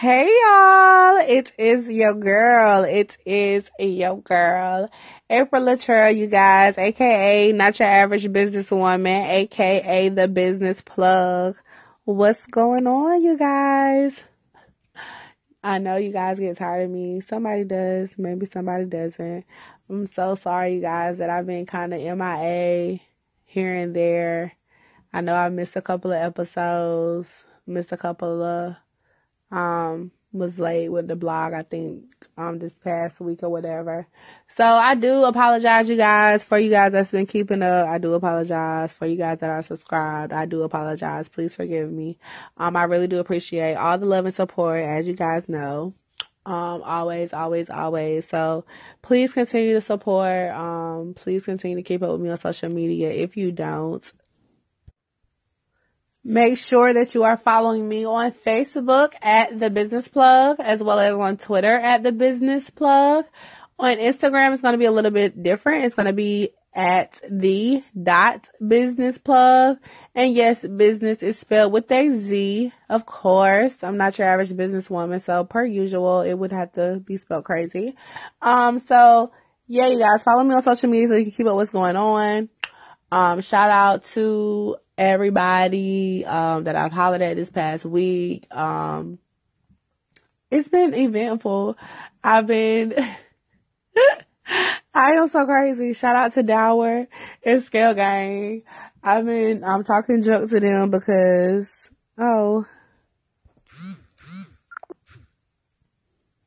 Hey y'all, it is your girl. It is your girl, April Latrell, you guys, aka not your average businesswoman, aka the business plug. What's going on, you guys? I know you guys get tired of me. Somebody does, maybe somebody doesn't. I'm so sorry, you guys, that I've been kind of MIA here and there. I know I missed a couple of episodes, missed a couple of um was late with the blog I think um this past week or whatever. So I do apologize you guys for you guys that's been keeping up. I do apologize for you guys that are subscribed. I do apologize. Please forgive me. Um I really do appreciate all the love and support as you guys know. Um always always always. So please continue to support. Um please continue to keep up with me on social media. If you don't, Make sure that you are following me on Facebook at The Business Plug as well as on Twitter at The Business Plug. On Instagram, it's going to be a little bit different. It's going to be at the dot business plug. And yes, business is spelled with a Z, of course. I'm not your average businesswoman, so per usual, it would have to be spelled crazy. Um, so yeah, you guys follow me on social media so you can keep up what's going on. Um, shout out to everybody um, that I've hollered at this past week. Um, it's been eventful. I've been. I am so crazy. Shout out to Dawa and Scale Gang. I've been I'm talking junk to them because oh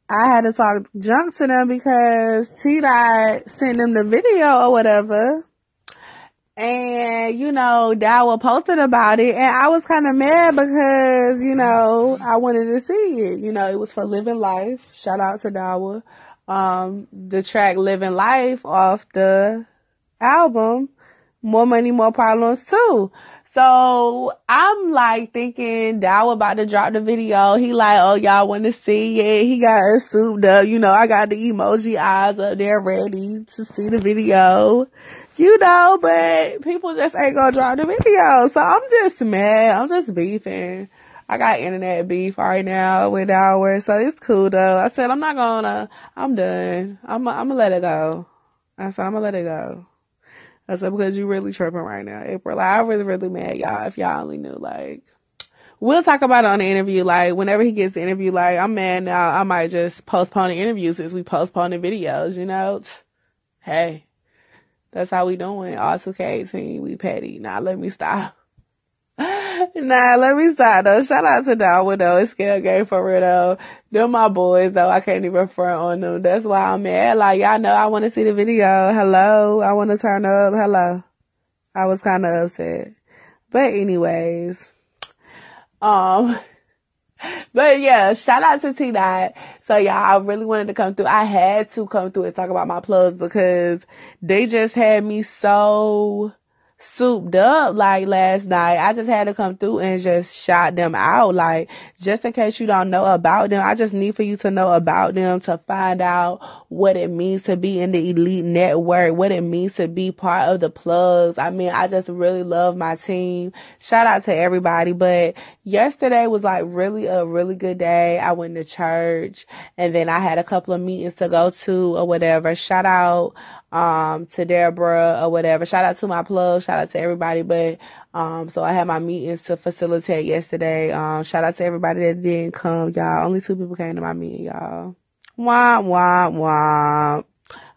I had to talk junk to them because T Dot sent them the video or whatever and, you know, Dawa posted about it and I was kind of mad because, you know, I wanted to see it. You know, it was for Living Life. Shout out to Dawa. Um, the track Living Life off the album, More Money, More Problems too. So I'm like thinking Dawa about to drop the video. He like, oh y'all want to see it? He got it souped up. You know, I got the emoji eyes up there ready to see the video you know, but people just ain't gonna drop the video. So I'm just mad. I'm just beefing. I got internet beef right now with ours, so it's cool though. I said I'm not gonna. I'm done. I'm. I'm gonna let it go. I said I'm gonna let it go. I said because you really tripping right now, April. Like, I really, really mad, y'all. If y'all only knew, like, we'll talk about it on the interview. Like, whenever he gets the interview, like, I'm mad now. I might just postpone the interview since we postpone the videos. You know, hey. That's how we doing. All 2K18, we petty. Nah, let me stop. nah, let me stop though. Shout out to Dawa though. It's scale gang for real though. They're my boys though. I can't even front on them. That's why I'm mad. Like y'all know I want to see the video. Hello. I want to turn up. Hello. I was kind of upset. But anyways, um, but yeah, shout out to T Dot. So yeah, I really wanted to come through. I had to come through and talk about my plugs because they just had me so souped up like last night. I just had to come through and just shout them out. Like, just in case you don't know about them, I just need for you to know about them to find out what it means to be in the elite network, what it means to be part of the plugs. I mean, I just really love my team. Shout out to everybody. But yesterday was like really a really good day. I went to church and then I had a couple of meetings to go to or whatever. Shout out um, to Deborah or whatever. Shout out to my plug. Shout out to everybody. But, um, so I had my meetings to facilitate yesterday. Um, shout out to everybody that didn't come, y'all. Only two people came to my meeting, y'all. Wah, wah, wah.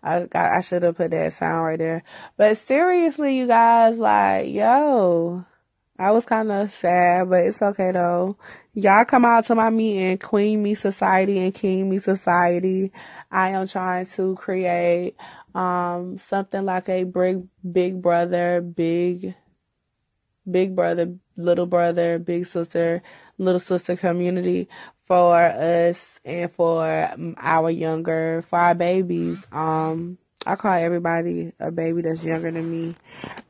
I I should have put that sound right there. But seriously, you guys, like, yo, I was kind of sad, but it's okay though. Y'all come out to my meeting, Queen Me Society and King Me Society. I am trying to create um, something like a big, big brother, big, big brother, little brother, big sister, little sister community for us and for our younger, for our babies. Um, I call everybody a baby that's younger than me.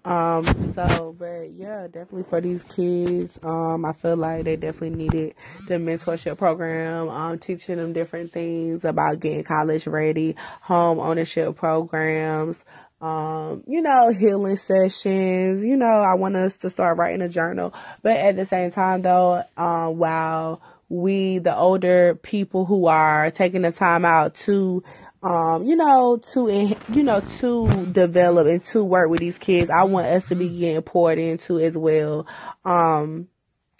Um, so, but yeah, definitely for these kids, um, I feel like they definitely needed the mentorship program, um, teaching them different things about getting college ready, home ownership programs, um, you know, healing sessions. You know, I want us to start writing a journal, but at the same time though, um, while we, the older people who are taking the time out to um, you know, to, you know, to develop and to work with these kids. I want us to be getting poured into as well. Um,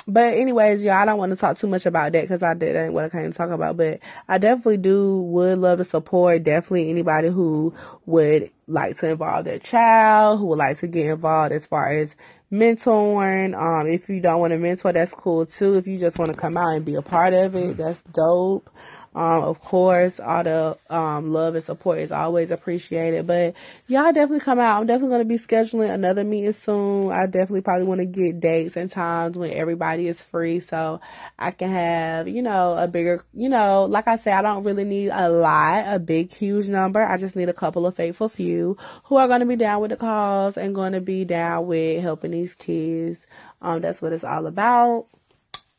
but anyways, y'all, I don't want to talk too much about that because I did ain't what I came to talk about. But I definitely do would love to support definitely anybody who would like to involve their child, who would like to get involved as far as mentoring. Um, if you don't want to mentor, that's cool too. If you just want to come out and be a part of it, that's dope. Um, of course, all the um, love and support is always appreciated. But y'all definitely come out. I'm definitely going to be scheduling another meeting soon. I definitely probably want to get dates and times when everybody is free so I can have, you know, a bigger, you know, like I said, I don't really need a lot, a big, huge number. I just need a couple of faithful few who are going to be down with the cause and going to be down with helping these kids. Um, that's what it's all about.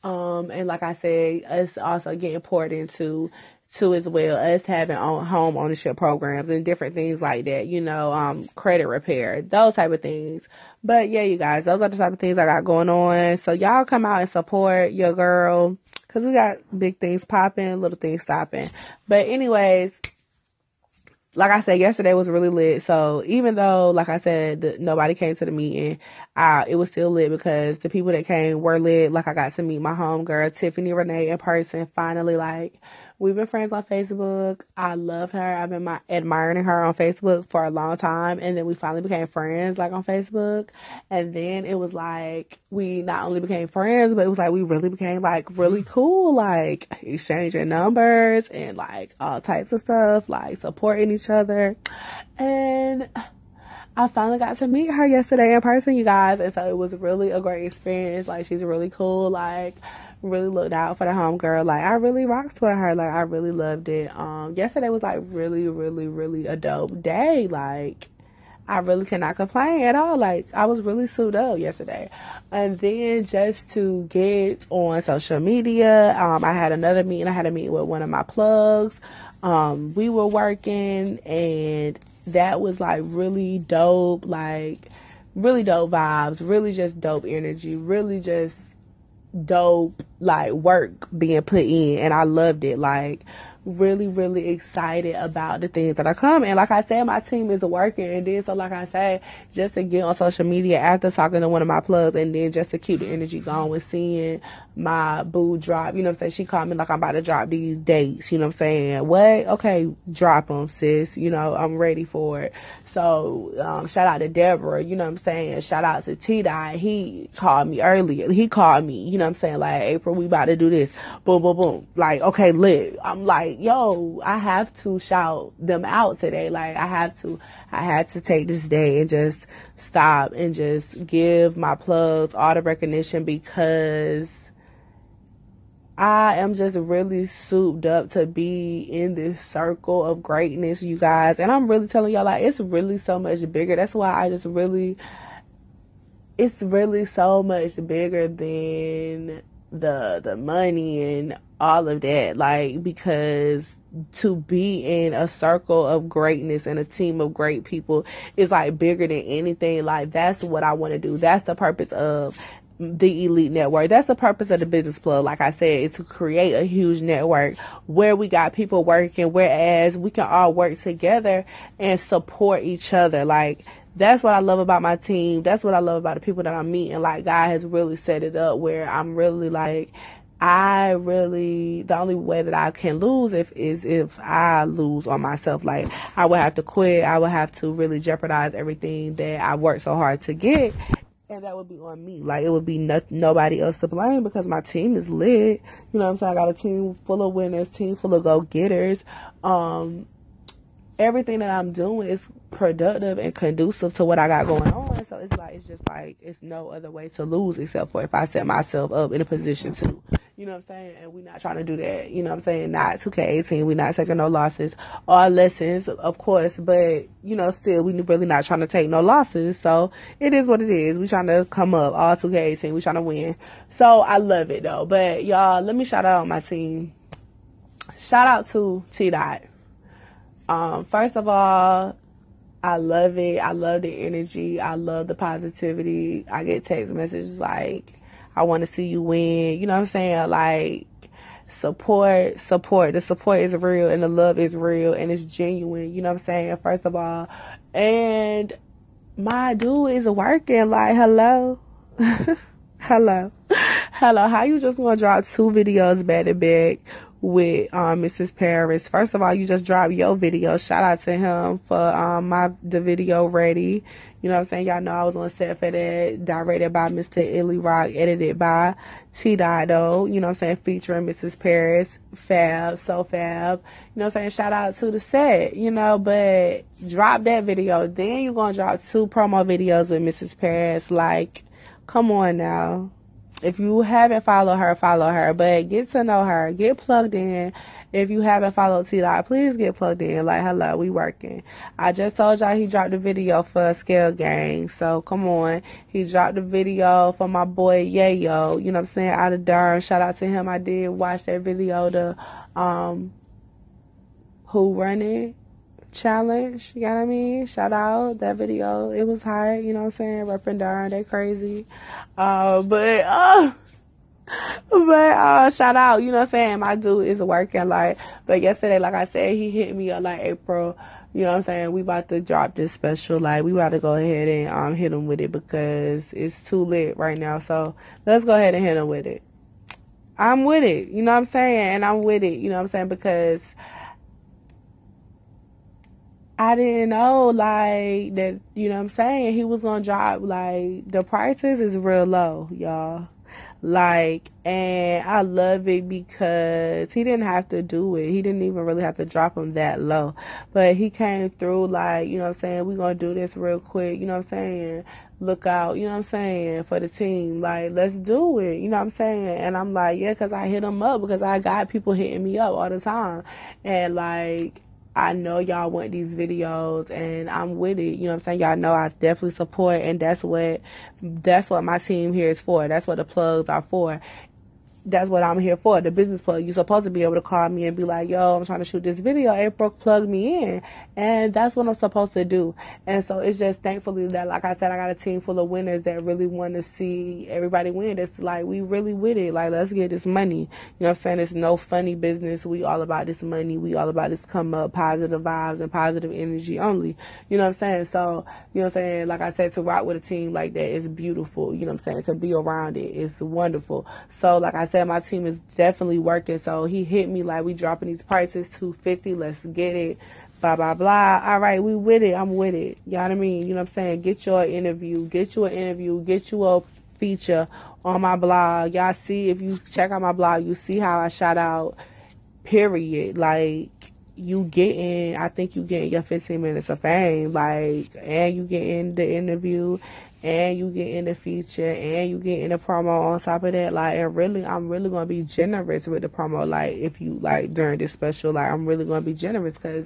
Um, and like I said, us also getting poured into too as well us having on home ownership programs and different things like that, you know, um, credit repair, those type of things. But yeah, you guys, those are the type of things I got going on. So y'all come out and support your girl because we got big things popping, little things stopping. But anyways, like I said, yesterday was really lit. So even though, like I said, the, nobody came to the meeting, uh, it was still lit because the people that came were lit. Like I got to meet my homegirl, Tiffany Renee in person, finally, like, We've been friends on Facebook. I love her. I've been my, admiring her on Facebook for a long time. And then we finally became friends, like on Facebook. And then it was like, we not only became friends, but it was like, we really became like really cool, like exchanging numbers and like all types of stuff, like supporting each other. And I finally got to meet her yesterday in person, you guys. And so it was really a great experience. Like, she's really cool. Like, really looked out for the homegirl. Like I really rocked with her. Like I really loved it. Um, yesterday was like really, really, really a dope day. Like I really cannot complain at all. Like I was really suited up yesterday. And then just to get on social media, um, I had another meeting. I had a meeting with one of my plugs. Um, we were working and that was like really dope. Like really dope vibes, really just dope energy, really just dope like work being put in and I loved it. Like really, really excited about the things that are coming. Like I said, my team is working and then so like I say, just to get on social media after talking to one of my plugs and then just to keep the energy going with seeing my boo drop, you know what I'm saying? She called me like I'm about to drop these dates, you know what I'm saying? What? Okay, drop them, sis. You know, I'm ready for it. So, um, shout out to Deborah, you know what I'm saying? Shout out to T Dot. He called me earlier. He called me, you know what I'm saying? Like, April, we about to do this. Boom, boom, boom. Like, okay, lit. I'm like, yo, I have to shout them out today. Like, I have to, I had to take this day and just stop and just give my plugs all the recognition because I am just really souped up to be in this circle of greatness, you guys. And I'm really telling y'all, like, it's really so much bigger. That's why I just really, it's really so much bigger than the the money and all of that. Like, because to be in a circle of greatness and a team of great people is like bigger than anything. Like, that's what I want to do. That's the purpose of the elite network. That's the purpose of the business plug. Like I said, is to create a huge network where we got people working, whereas we can all work together and support each other. Like that's what I love about my team. That's what I love about the people that I'm meeting. Like God has really set it up where I'm really like, I really the only way that I can lose if is if I lose on myself. Like I would have to quit. I would have to really jeopardize everything that I worked so hard to get and that would be on me. Like it would be no, nobody else to blame because my team is lit. You know what I'm saying? I got a team full of winners, team full of go getters. Um, everything that I'm doing is productive and conducive to what I got going on. So it's like it's just like it's no other way to lose except for if I set myself up in a position to. You know what I'm saying? And we're not trying to do that. You know what I'm saying? Not 2K18. We're not taking no losses or lessons, of course, but you know, still we really not trying to take no losses. So it is what it is. We trying to come up all 2K18. We trying to win. So I love it though. But y'all, let me shout out my team. Shout out to T Dot. Um, first of all, I love it. I love the energy. I love the positivity. I get text messages like, I want to see you win. You know what I'm saying? Like, support, support. The support is real and the love is real and it's genuine. You know what I'm saying? First of all. And my dude is working like hello. hello. Hello. How you just gonna drop two videos back to back with um, Mrs. Paris. First of all, you just dropped your video. Shout out to him for um, my the video ready. You know what I'm saying? Y'all know I was on set for that. Directed by Mr. Illy Rock, edited by T Dot. You know what I'm saying? Featuring Mrs. Paris. Fab, so fab. You know what I'm saying? Shout out to the set, you know, but drop that video. Then you're gonna drop two promo videos with Mrs. Paris. Like, come on now. If you haven't followed her, follow her. But get to know her. Get plugged in. If you haven't followed T Dot, please get plugged in. Like, hello, we working. I just told y'all he dropped a video for Scale Gang. So come on. He dropped a video for my boy Yayo. You know what I'm saying? Out of Durham. Shout out to him. I did watch that video the um who running challenge. You know what I mean? Shout out that video. It was high, you know what I'm saying? Repping Durham, they crazy. Uh, but uh but uh shout out, you know what I'm saying? My dude is working like but yesterday, like I said, he hit me up like April. You know what I'm saying? We about to drop this special. Like we about to go ahead and um hit him with it because it's too lit right now. So let's go ahead and hit him with it. I'm with it. You know what I'm saying? And I'm with it. You know what I'm saying? Because I didn't know like that, you know what I'm saying? He was gonna drop like the prices is real low, y'all. Like, and I love it because he didn't have to do it. He didn't even really have to drop them that low. But he came through like, you know what I'm saying? Going to do this real quick. You know what I'm saying? Look out, you know what I'm saying? For the team. Like, let's do it. You know what I'm saying? And I'm like, yeah, because I hit him up because I got people hitting me up all the time. And like, I know y'all want these videos and I'm with it. You know what I'm saying? Y'all know I definitely support and that's what that's what my team here is for. That's what the plugs are for that's what I'm here for, the business plug. You're supposed to be able to call me and be like, yo, I'm trying to shoot this video. April, plug me in. And that's what I'm supposed to do. And so it's just thankfully that, like I said, I got a team full of winners that really want to see everybody win. It's like, we really with it. Like, let's get this money. You know what I'm saying? It's no funny business. We all about this money. We all about this come up, positive vibes and positive energy only. You know what I'm saying? So, you know what I'm saying? Like I said, to rock with a team like that is beautiful. You know what I'm saying? To be around it is wonderful. So, like I said, said, my team is definitely working. So he hit me like we dropping these prices, two fifty. Let's get it. Blah blah blah. All right, we with it. I'm with it. You know what I mean? You know what I'm saying? Get your interview. Get you an interview. Get you a feature on my blog. Y'all see if you check out my blog, you see how I shout out. Period. Like you getting, I think you getting your 15 minutes of fame, like, and you getting the interview, and you get in the feature and you get in the promo on top of that like and really i'm really gonna be generous with the promo like if you like during this special like i'm really gonna be generous because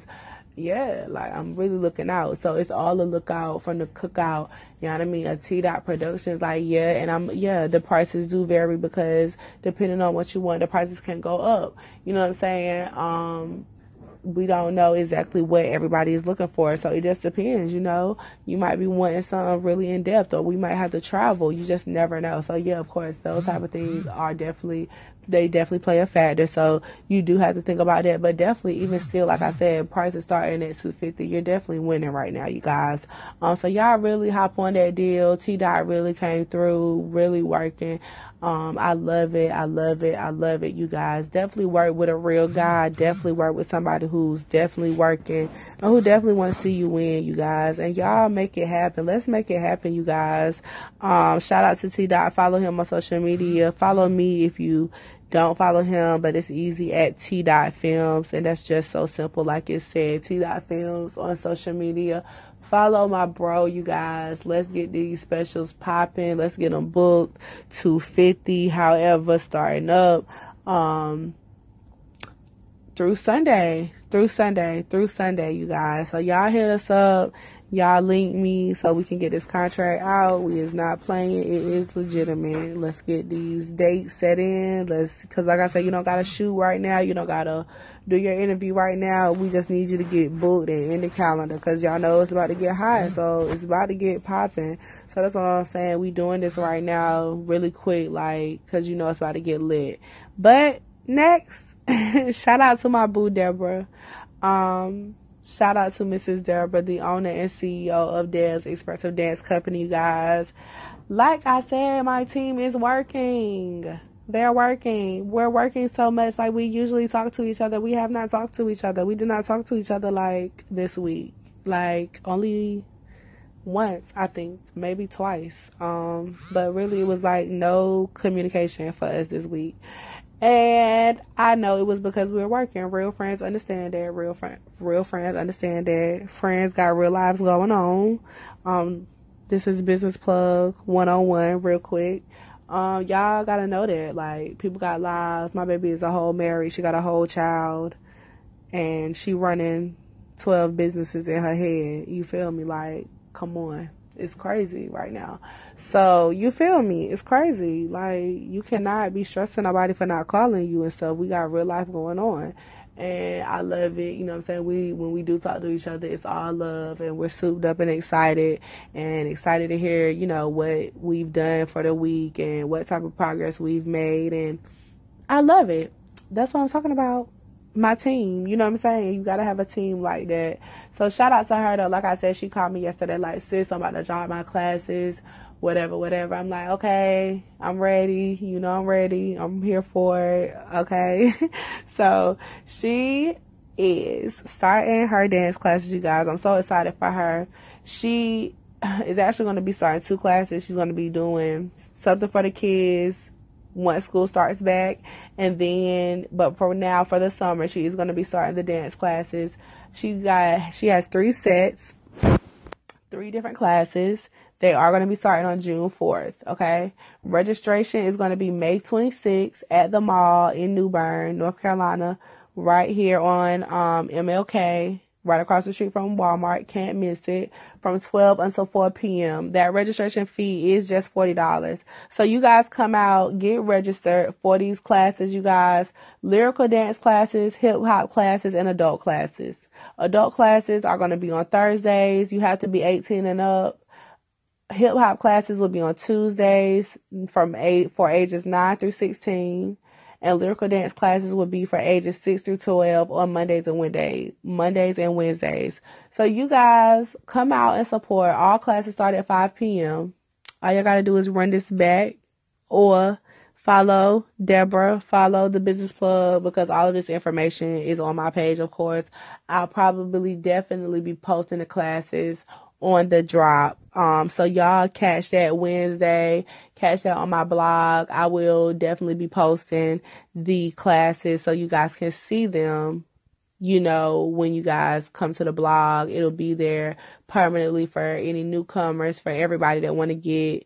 yeah like i'm really looking out. So it's all a lookout from the cookout you know what i mean? A t-dot productions like yeah and i'm yeah the prices do vary because depending on what you want the prices can go up you know what i'm saying? Um we don't know exactly what everybody is looking for. So it just depends, you know. You might be wanting something really in depth or we might have to travel. You just never know. So yeah, of course, those type of things are definitely they definitely play a factor. So you do have to think about that. But definitely, even still, like I said, prices starting at two fifty. You're definitely winning right now, you guys. Um, so y'all really hop on that deal. T Dot really came through, really working. Um, I love it. I love it. I love it, you guys. Definitely work with a real guy. Definitely work with somebody who's definitely working and who definitely want to see you win, you guys. And y'all make it happen. Let's make it happen, you guys. Um, shout out to T Dot. Follow him on social media. Follow me if you don't follow him, but it's easy at T Dot Films, and that's just so simple. Like it said, T Dot Films on social media. Follow my bro, you guys. Let's get these specials popping. Let's get them booked. 250, however, starting up. Um, through Sunday, through Sunday, through Sunday, you guys. So y'all hit us up y'all link me so we can get this contract out. We is not playing. It is legitimate. Let's get these dates set in. Let's, cause like I said, you don't gotta shoot right now. You don't gotta do your interview right now. We just need you to get booked and in the calendar cause y'all know it's about to get hot. So it's about to get popping. So that's what I'm saying. We doing this right now really quick, like, cause you know it's about to get lit. But next, shout out to my boo Deborah. Um, shout out to Mrs. Deborah, the owner and CEO of Deb's Expressive Dance Company, guys. Like I said, my team is working. They're working. We're working so much. Like we usually talk to each other. We have not talked to each other. We did not talk to each other like this week. Like only once, I think, maybe twice. Um, but really, it was like no communication for us this week. And I know it was because we were working. Real friends understand that. Real friend, real friends understand that. Friends got real lives going on. Um, this is business plug one on one, real quick. Um, y'all gotta know that. Like, people got lives. My baby is a whole married. She got a whole child, and she running twelve businesses in her head. You feel me? Like, come on. It's crazy right now. So you feel me? It's crazy. Like you cannot be stressing nobody for not calling you and stuff. We got real life going on. And I love it. You know what I'm saying? We when we do talk to each other, it's all love and we're souped up and excited and excited to hear, you know, what we've done for the week and what type of progress we've made and I love it. That's what I'm talking about my team. You know what I'm saying? You gotta have a team like that. So shout out to her though. Like I said, she called me yesterday, like, sis, I'm about to drop my classes, whatever, whatever. I'm like, okay, I'm ready. You know, I'm ready. I'm here for it. Okay. so she is starting her dance classes, you guys. I'm so excited for her. She is actually going to be starting two classes. She's going to be doing something for the kids once school starts back. And then, but for now, for the summer, she is going to be starting the dance classes. She got, she has three sets, three different classes. They are going to be starting on June 4th. Okay. Registration is going to be May 26th at the mall in New Bern, North Carolina, right here on um, MLK right across the street from Walmart. Can't miss it. From 12 until 4 p.m. That registration fee is just $40. So you guys come out, get registered for these classes, you guys. Lyrical dance classes, hip hop classes, and adult classes. Adult classes are going to be on Thursdays. You have to be 18 and up. Hip hop classes will be on Tuesdays from 8 for ages 9 through 16 and lyrical dance classes will be for ages 6 through 12 on Mondays and Wednesdays, Mondays and Wednesdays. So you guys come out and support. All classes start at 5 p.m. All you gotta do is run this back or follow Deborah, follow the business plug because all of this information is on my page, of course. I'll probably definitely be posting the classes on the drop. Um, so y'all catch that Wednesday, catch that on my blog. I will definitely be posting the classes so you guys can see them. You know, when you guys come to the blog, it'll be there permanently for any newcomers, for everybody that want to get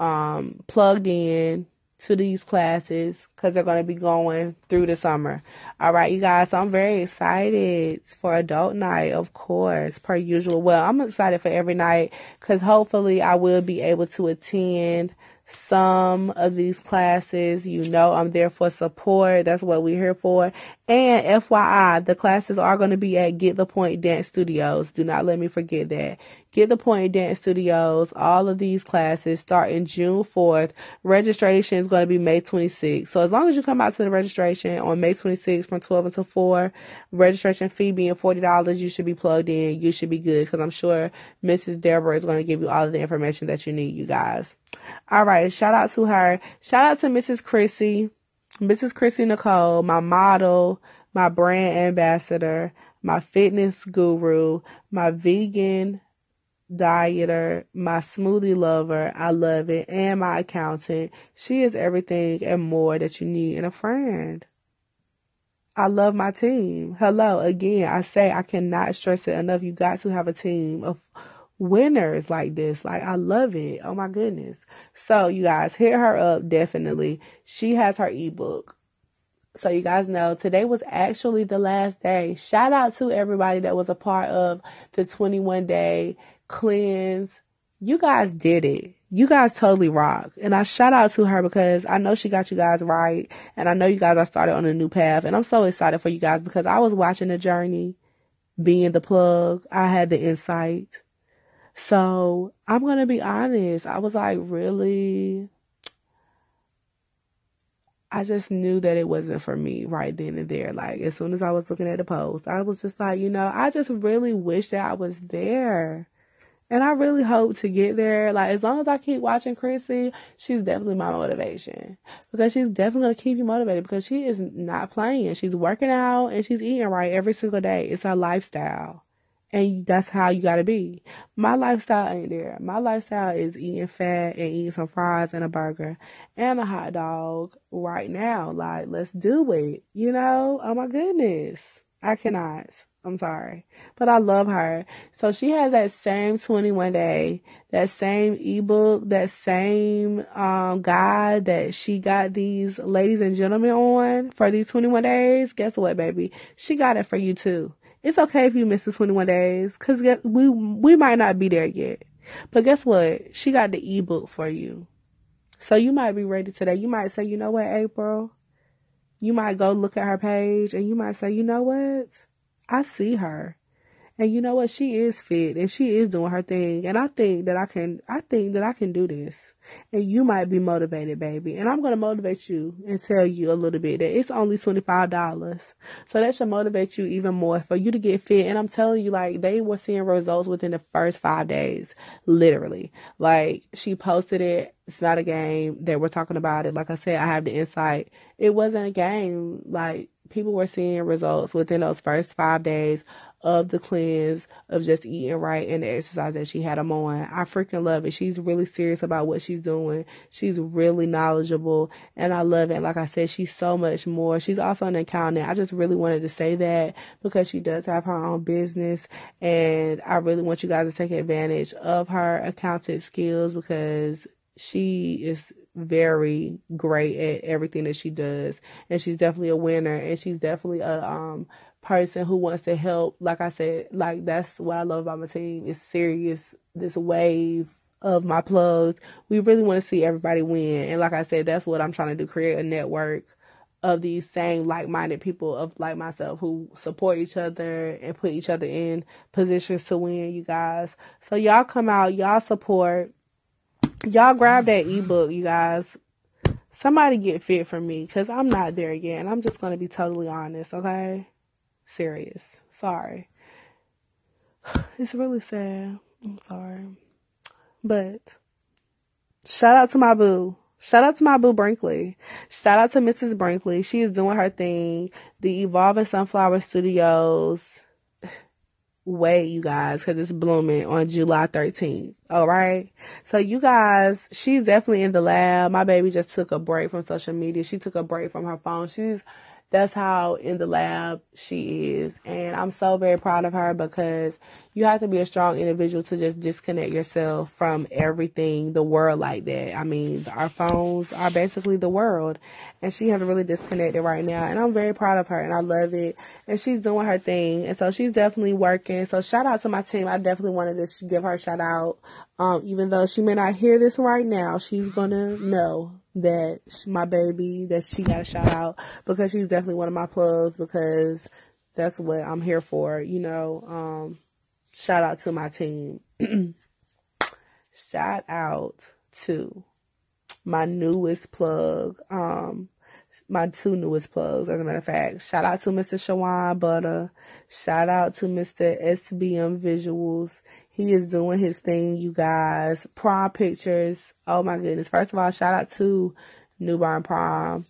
um, plugged in to these classes because they're going to be going through the summer. All right, you guys, so I'm very excited for adult night, of course, per usual. Well, I'm excited for every night because hopefully I will be able to attend some of these classes. You know, I'm there for support. That's what we're here for. And FYI, the classes are going to be at Get the Point Dance Studios. Do not let me forget that. Get the Point Dance Studios. All of these classes start in June 4th. Registration is going to be May 26th. So as long as you come out to the registration on May 26th from 12 until 4, registration fee being $40, you should be plugged in. You should be good because I'm sure Mrs. Deborah is going to give you all of the information that you need, you guys. All right. Shout out to her. Shout out to Mrs. Chrissy, Mrs. Chrissy Nicole, my model, my brand ambassador, my fitness guru, my vegan dieter, my smoothie lover. I love it. And my accountant. She is everything and more that you need in a friend. I love my team. Hello. Again, I say I cannot stress it enough. You got to have a team of winners like this. Like I love it. Oh my goodness. So you guys hit her up definitely. She has her ebook. So you guys know today was actually the last day. Shout out to everybody that was a part of the 21 day cleanse. You guys did it. You guys totally rock. And I shout out to her because I know she got you guys right. And I know you guys are started on a new path. And I'm so excited for you guys because I was watching the journey, being the plug. I had the insight so I'm going to be honest. I was like, really? I just knew that it wasn't for me right then and there. Like as soon as I was looking at the post, I was just like, you know, I just really wish that I was there. And I really hope to get there. Like as long as I keep watching Chrissy, she's definitely my motivation. Because she's definitely gonna keep you motivated because she is not playing. She's working out and she's eating right every single day. It's her lifestyle. And that's how you gotta be. My lifestyle ain't there. My lifestyle is eating fat and eating some fries and a burger and a hot dog right now. Like, let's do it. You know? Oh my goodness. I cannot. I'm sorry. But I love her. So she has that same 21 day, that same ebook, that same um guide that she got these ladies and gentlemen on for these 21 days. Guess what, baby? She got it for you too. It's okay if you miss the 21 days because we, we might not be there yet. But guess what? She got the ebook for you. So you might be ready today. You might say, you know what, April? You might go look at her page and you might say, you know what? I see her. And you know what? She is fit and she is doing her thing. And I think that I can, I think that I can do this and you might be motivated, baby. And I'm going to motivate you and tell you a little bit that it's only $25. So that should motivate you even more for you to get fit. And I'm telling you, like, they were seeing results within the first five days, literally. Like, she posted it. It's not a game. They were talking about it. Like I said, I have the insight. It wasn't a game. Like, people were seeing results within those first five days of the cleanse of just eating right and the exercise that she had them on. I freaking love it. She's really serious about what she's doing. She's really knowledgeable and I love it. Like I said, she's so much more. She's also an accountant. I just really wanted to say that because she does have her own business and I really want you guys to take advantage of her accountant skills because she is very great at everything that she does and she's definitely a winner and she's definitely a um person who wants to help. Like I said, like that's what I love about my team. It's serious. This wave of my plugs. We really want to see everybody win. And like I said, that's what I'm trying to do. Create a network of these same like-minded people of like myself who support each other and put each other in positions to win, you guys. So y'all come out, y'all support. Y'all grab that ebook, you guys. Somebody get fit for me because I'm not there yet. And I'm just going to be totally honest, okay? serious. Sorry. It's really sad. I'm sorry. But shout out to my boo. Shout out to my boo Brinkley. Shout out to Mrs. Brinkley. She is doing her thing. The Evolving Sunflower Studios way, you guys, because it's blooming on July 13th. All right. So you guys, she's definitely in the lab. My baby just took a break from social media. She took a break from her phone. She's that's how in the lab she is. And I'm so very proud of her because you have to be a strong individual to just disconnect yourself from everything, the world like that. I mean, our phones are basically the world. And she has really disconnected right now. And I'm very proud of her and I love it. And she's doing her thing. And so she's definitely working. So shout out to my team. I definitely wanted to give her a shout out. Um, even though she may not hear this right now, she's gonna know that my baby that she got a shout out because she's definitely one of my plugs because that's what I'm here for. You know, um, shout out to my team. shout out to my newest plug. Um, my two newest plugs, as a matter of fact. Shout out to Mr. Shawan Butter. Shout out to Mr. SBM Visuals. He is doing his thing, you guys. Prom pictures. Oh my goodness. First of all, shout out to New Bern Prom.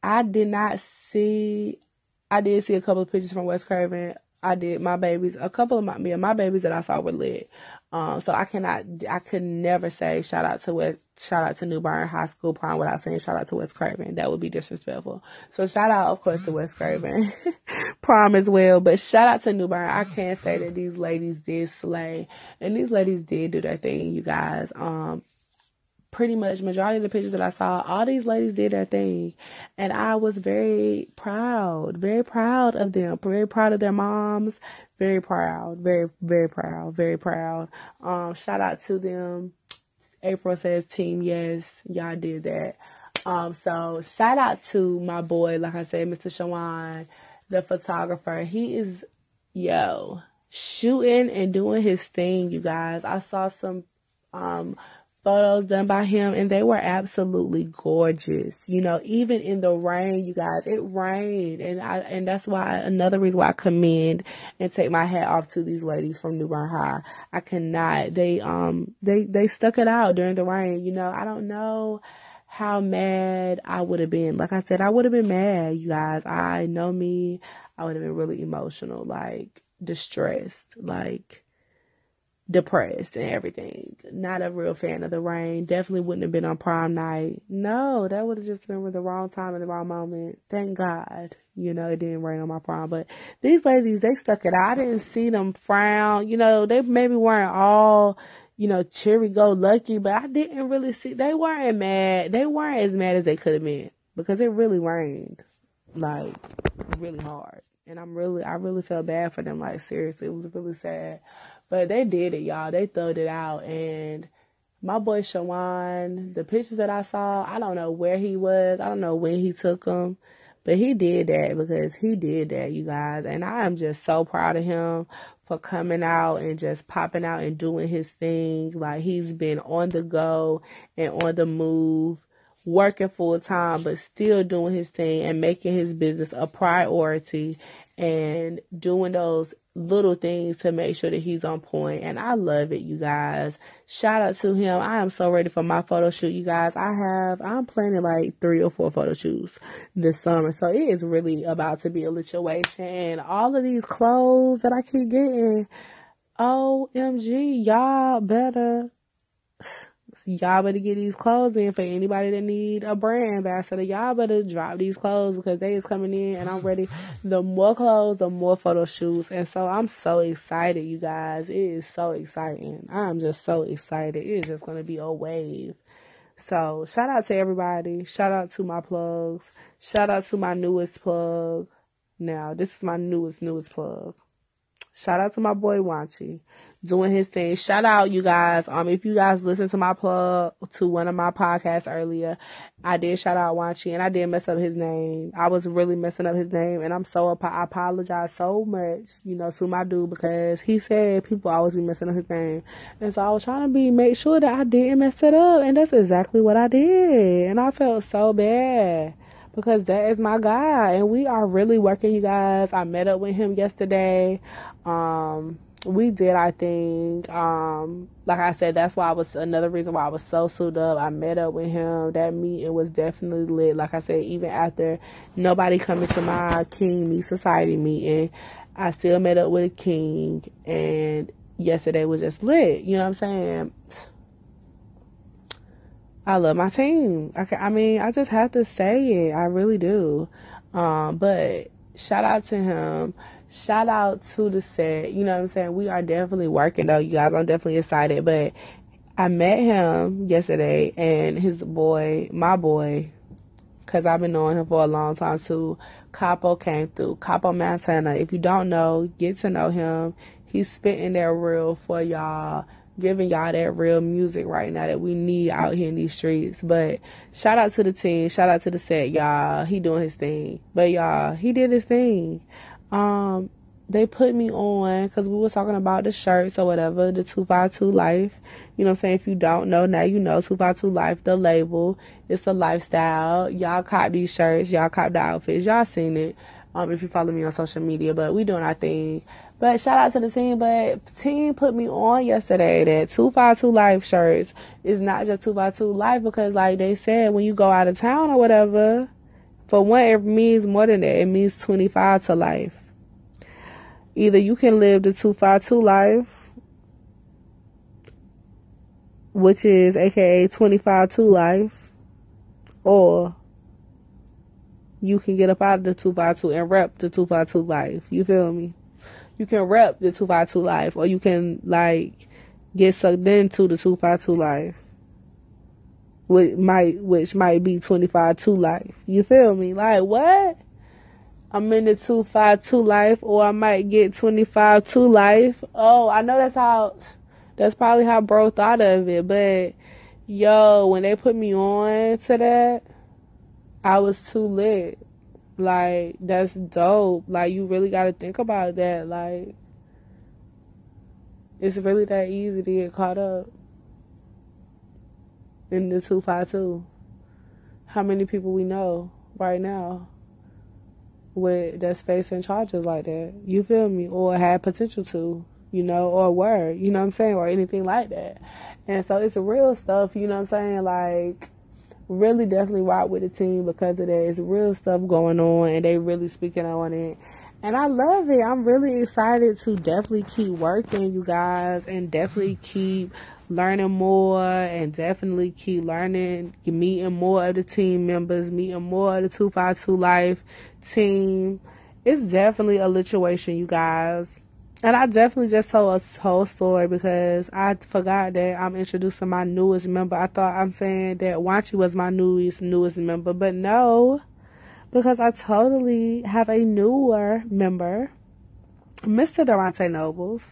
I did not see, I did see a couple of pictures from West Craven. I did my babies, a couple of my, and my babies that I saw were lit. Um, so I cannot, I could never say shout out to West, shout out to New Bern High School Prom without saying shout out to West Craven. That would be disrespectful. So shout out, of course, to West Craven Prom as well. But shout out to New Bern. I can't say that these ladies did slay and these ladies did do their thing, you guys. Um, pretty much majority of the pictures that I saw, all these ladies did their thing. And I was very proud, very proud of them, very proud of their moms, very proud, very, very proud, very proud. Um, shout out to them. April says team yes, y'all did that. Um, so shout out to my boy, like I said, Mr. Shawan, the photographer. He is, yo, shooting and doing his thing, you guys. I saw some, um, photos done by him and they were absolutely gorgeous. You know, even in the rain, you guys, it rained and I, and that's why another reason why I commend and take my hat off to these ladies from New Bern High. I cannot, they, um, they, they stuck it out during the rain. You know, I don't know how mad I would have been. Like I said, I would have been mad, you guys. I know me. I would have been really emotional, like distressed, like, depressed and everything. Not a real fan of the rain. Definitely wouldn't have been on prom night. No, that would have just been with the wrong time and the wrong moment. Thank God, you know, it didn't rain on my prom. But these ladies, they stuck it out. I didn't see them frown. You know, they maybe weren't all, you know, cheery go lucky, but I didn't really see, they weren't mad. They weren't as mad as they could have been because it really rained like really hard. And I'm really, I really felt bad for them. Like seriously, it was really sad. But they did it, y'all. They throwed it out. And my boy Shawan, the pictures that I saw, I don't know where he was. I don't know when he took them. But he did that because he did that, you guys. And I am just so proud of him for coming out and just popping out and doing his thing. Like he's been on the go and on the move, working full time, but still doing his thing and making his business a priority and doing those little things to make sure that he's on point and I love it you guys. Shout out to him. I am so ready for my photo shoot you guys. I have I'm planning like three or four photo shoots this summer so it is really about to be a situation. And all of these clothes that I keep getting OMG y'all better y'all better get these clothes in for anybody that need a brand ambassador. Y'all better drop these clothes because they is coming in and I'm ready. The more clothes, the more photo shoots. And so I'm so excited, you guys. It is so exciting. I'm just so excited. It is just going to be a wave. So shout out to everybody. Shout out to my plugs. Shout out to my newest plug. Now, this is my newest, newest plug. Shout out to my boy Wanchi doing his thing. Shout out you guys. Um, if you guys listen to my plug to one of my podcasts earlier, I did shout out Wanchi and I did mess up his name. I was really messing up his name and I'm so, I apologize so much, you know, to my dude because he said people always be messing up his name. And so I was trying to be, make sure that I didn't mess it up and that's exactly what I did. And I felt so bad because that is my guy and we are really working you guys. I met up with him yesterday. Um, we did our thing. Um, like I said, that's why I was another reason why I was so suited up. I met up with him. That meeting was definitely lit. Like I said, even after nobody coming to my King Me Society meeting, I still met up with a King, and yesterday was just lit. You know what I'm saying? I love my team. I, I mean, I just have to say it. I really do. Um, but shout out to him shout out to the set. You know what I'm saying? We are definitely working though, you guys. I'm definitely excited. But I met him yesterday and his boy, my boy, because I've been knowing him for a long time too. Capo came through. Capo Montana. If you don't know, get to know him. He's spitting that real for y'all giving y'all that real music right now that we need out here in these streets. But shout out to the team, shout out to the set, y'all. He doing his thing. But y'all, he did his thing um, they put me on because we were talking about the shirts or whatever, the 252 Life. You know what I'm saying? If you don't know, now you know 252 Life, the label. It's a lifestyle. Y'all cop these shirts, y'all cop the outfits, y'all seen it. Um, if you follow me on social media, but we doing our thing. But shout out to the team. But team put me on yesterday that 252 Life shirts is not just 252 Life because, like they said, when you go out of town or whatever, for one, it means more than that. It means 25 to life. Either you can live the 252 life, which is aka 25 to life, or you can get up out of the 252 and rep the 252 life. You feel me? You can rep the 252 life, or you can like get sucked into the 252 life which might which might be twenty five two life. You feel me? Like what? I'm in the 252 life or I might get twenty five two life. Oh, I know that's how that's probably how bro thought of it, but yo, when they put me on to that, I was too lit. Like that's dope. Like you really got to think about that. Like it's really that easy to get caught up. in the 252? How many people we know right now with that's facing charges like that? You feel me? Or had potential to, you know, or were, you know what I'm saying, or anything like that. And so it's real stuff, you know what I'm saying? Like, really definitely rock with the team because of that. It's real stuff going on and they really speaking on it. And I love it. I'm really excited to definitely keep working, you guys, and definitely keep learning more and definitely keep learning, meeting more of the team members, meeting more of the 252 Life team. It's definitely a lituation, you guys. And I definitely just told a whole story because I forgot that I'm introducing my newest member. I thought I'm saying that Wanchi was my newest newest member, but no because I totally have a newer member, Mr. Durante Nobles,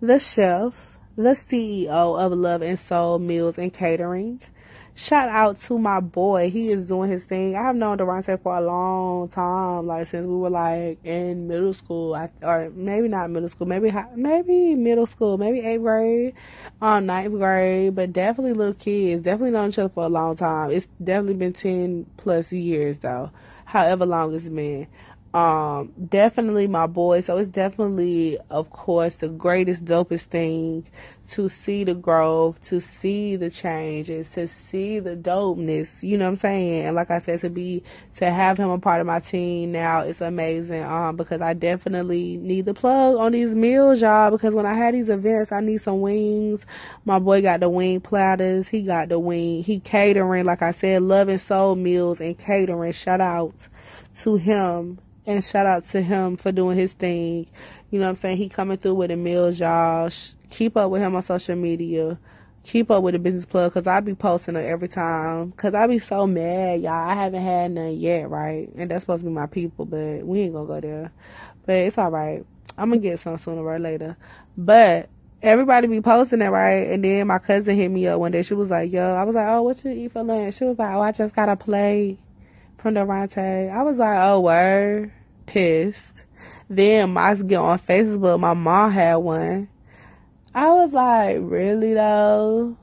the chef, the CEO of Love and Soul Meals and Catering. Shout out to my boy. He is doing his thing. I have known Durante for a long time, like since we were like in middle school, or maybe not middle school, maybe high, maybe middle school, maybe eighth grade, um, ninth grade, but definitely little kids. Definitely known each other for a long time. It's definitely been ten plus years though however long it's been. Um, definitely my boy. So it's definitely, of course, the greatest, dopest thing to see the growth, to see the changes, to see the dopeness. You know what I'm saying? And like I said, to be to have him a part of my team now is amazing. Um, because I definitely need the plug on these meals, y'all. Because when I had these events, I need some wings. My boy got the wing platters. He got the wing. He catering, like I said, love and soul meals and catering. Shout out to him and shout out to him for doing his thing. You know what I'm saying? He coming through with the meals, y'all. Keep up with him on social media. Keep up with the business plug because I be posting it every time. Because I be so mad, y'all. I haven't had none yet, right? And that's supposed to be my people, but we ain't going to go there. But it's all right. I'm going to get some sooner or later. But everybody be posting it, right? And then my cousin hit me up one day. She was like, yo, I was like, oh, what you eat for lunch? She was like, oh, I just got a plate from Durante. I was like, oh, word. Pissed. Then Mox get on Facebook. My mom had one. I was like, really though?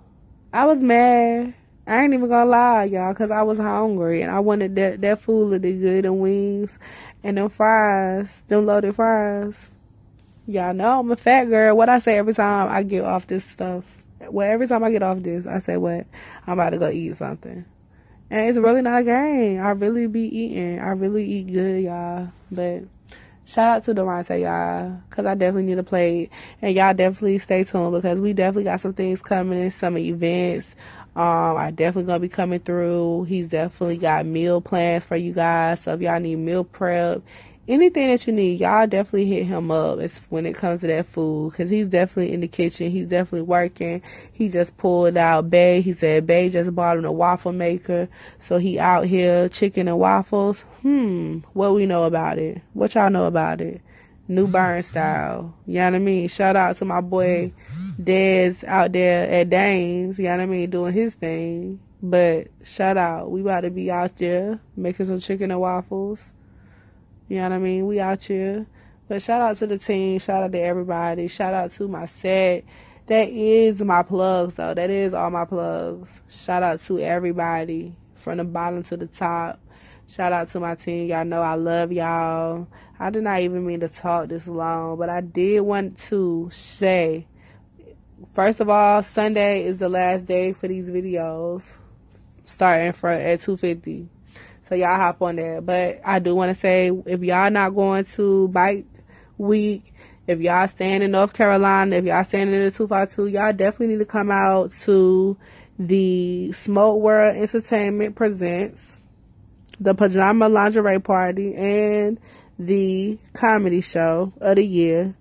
I was mad. I ain't even gonna lie, y'all, cause I was hungry and I wanted that that food looked good and wings and them fries, them loaded fries. Y'all know I'm a fat girl. What I say every time I get off this stuff. Well, every time I get off this, I say what I'm about to go eat something. And it's really not a game. I really be eating. I really eat good, y'all. But shout out to Durante, y'all. Because I definitely need a plate. And y'all definitely stay tuned because we definitely got some things coming in, some events. Um, I definitely gonna be coming through. He's definitely got meal plans for you guys. So if y'all need meal prep, anything that you need, y'all definitely hit him up as when it comes to that food because he's definitely in the kitchen. He's definitely working. He just pulled out Bay. He said Bay just bought him a waffle maker, so he out here chicken and waffles. Hmm, what we know about it? What y'all know about it? New Bern style. You know what I mean? Shout out to my boy Dez out there at Dames. You know what I mean? Doing his thing. But shout out. We about to be out there making some chicken and waffles you know what I mean? We out here. But shout out to the team. Shout out to everybody. Shout out to my set. That is my plugs, though. That is all my plugs. Shout out to everybody from the bottom to the top. Shout out to my team. Y'all know I love y'all. I did not even mean to talk this long, but I did want to say, first of all, Sunday is the last day for these videos, starting for at 250. So y'all hop on there. But I do want to say if y'all not going to bike week, if y'all staying in North Carolina, if y'all staying in the 252, y'all definitely need to come out to the Smoke World Entertainment presents the Pajama Lingerie Party and the comedy show of the year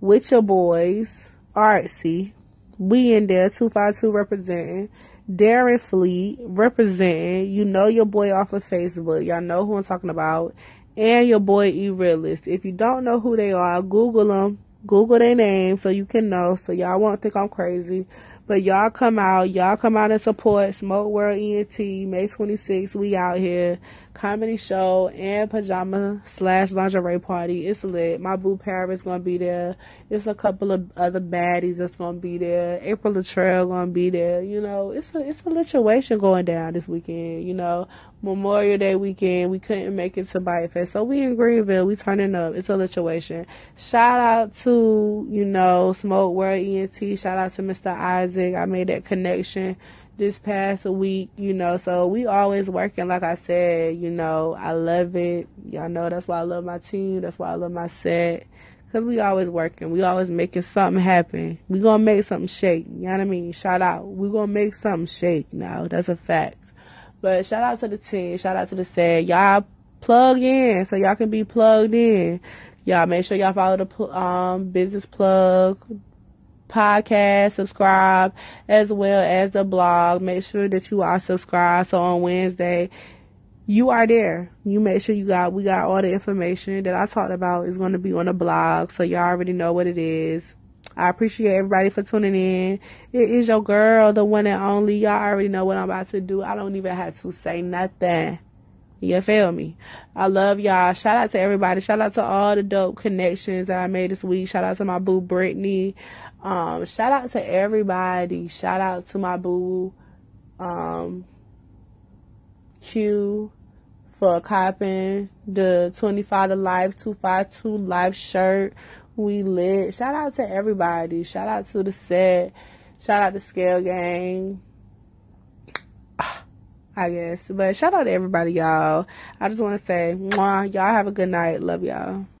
with your boys, Artsy. We in there, 252 representing. Darren Fleet representing. You know your boy off of Facebook. Y'all know who I'm talking about. And your boy E Realist. If you don't know who they are, Google them. Google their name so you can know. So y'all won't think I'm crazy. But y'all come out, y'all come out and support Smoke World ENT May 26th. We out here comedy show and pajama slash lingerie party. It's lit. My boo Paris gonna be there. It's a couple of other baddies that's gonna be there. April Latrell gonna be there. You know, it's a it's a situation going down this weekend. You know, Memorial Day weekend. We couldn't make it to Bike Fest, so we in Greenville. We turning up. It's a situation. Shout out to you know Smoke World ENT. Shout out to Mr. Isaac. I made that connection this past week, you know, so we always working, like I said, you know, I love it. Y'all know that's why I love my team. That's why I love my set. Cause we always working. We always making something happen. We gonna make something shake. You know what I mean? Shout out. We gonna make something shake now. That's a fact. But shout out to the team. Shout out to the set. Y'all plug in so y'all can be plugged in. Y'all make sure y'all follow the um, business plug podcast, subscribe, as well as the blog. Make sure that you are subscribed. So on Wednesday, you are there. You make sure you got, we got all the information that I talked about is going to be on the blog. So y'all already know what it is. I appreciate everybody for tuning in. It is your girl, the one and only. Y'all already know what I'm about to do. I don't even have to say nothing. You feel me? I love y'all. Shout out to everybody. Shout out to all the dope connections that I made this week. Shout out to my boo Brittany. Um, shout out to everybody. Shout out to my boo, um, Q for copping the 25 to life 252 life shirt. We lit. Shout out to everybody. Shout out to the set. Shout out to Scale Gang. I guess. But shout out to everybody, y'all. I just want to say, mwah, y'all have a good night. Love y'all.